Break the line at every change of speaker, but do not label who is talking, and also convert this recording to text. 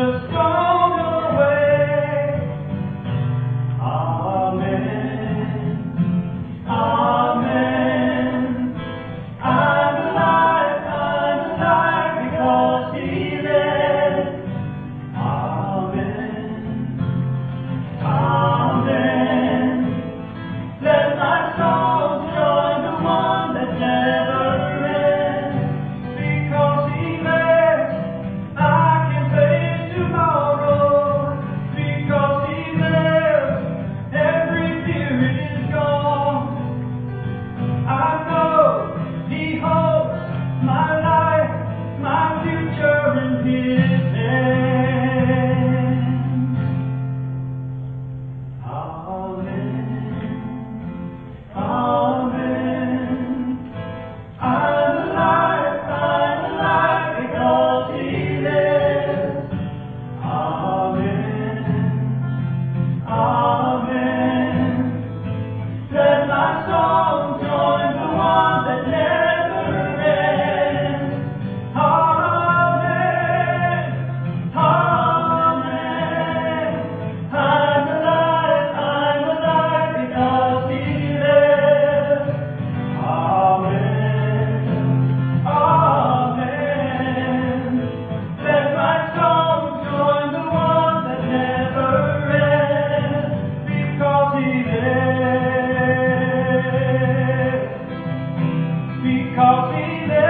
Memphis Call me there.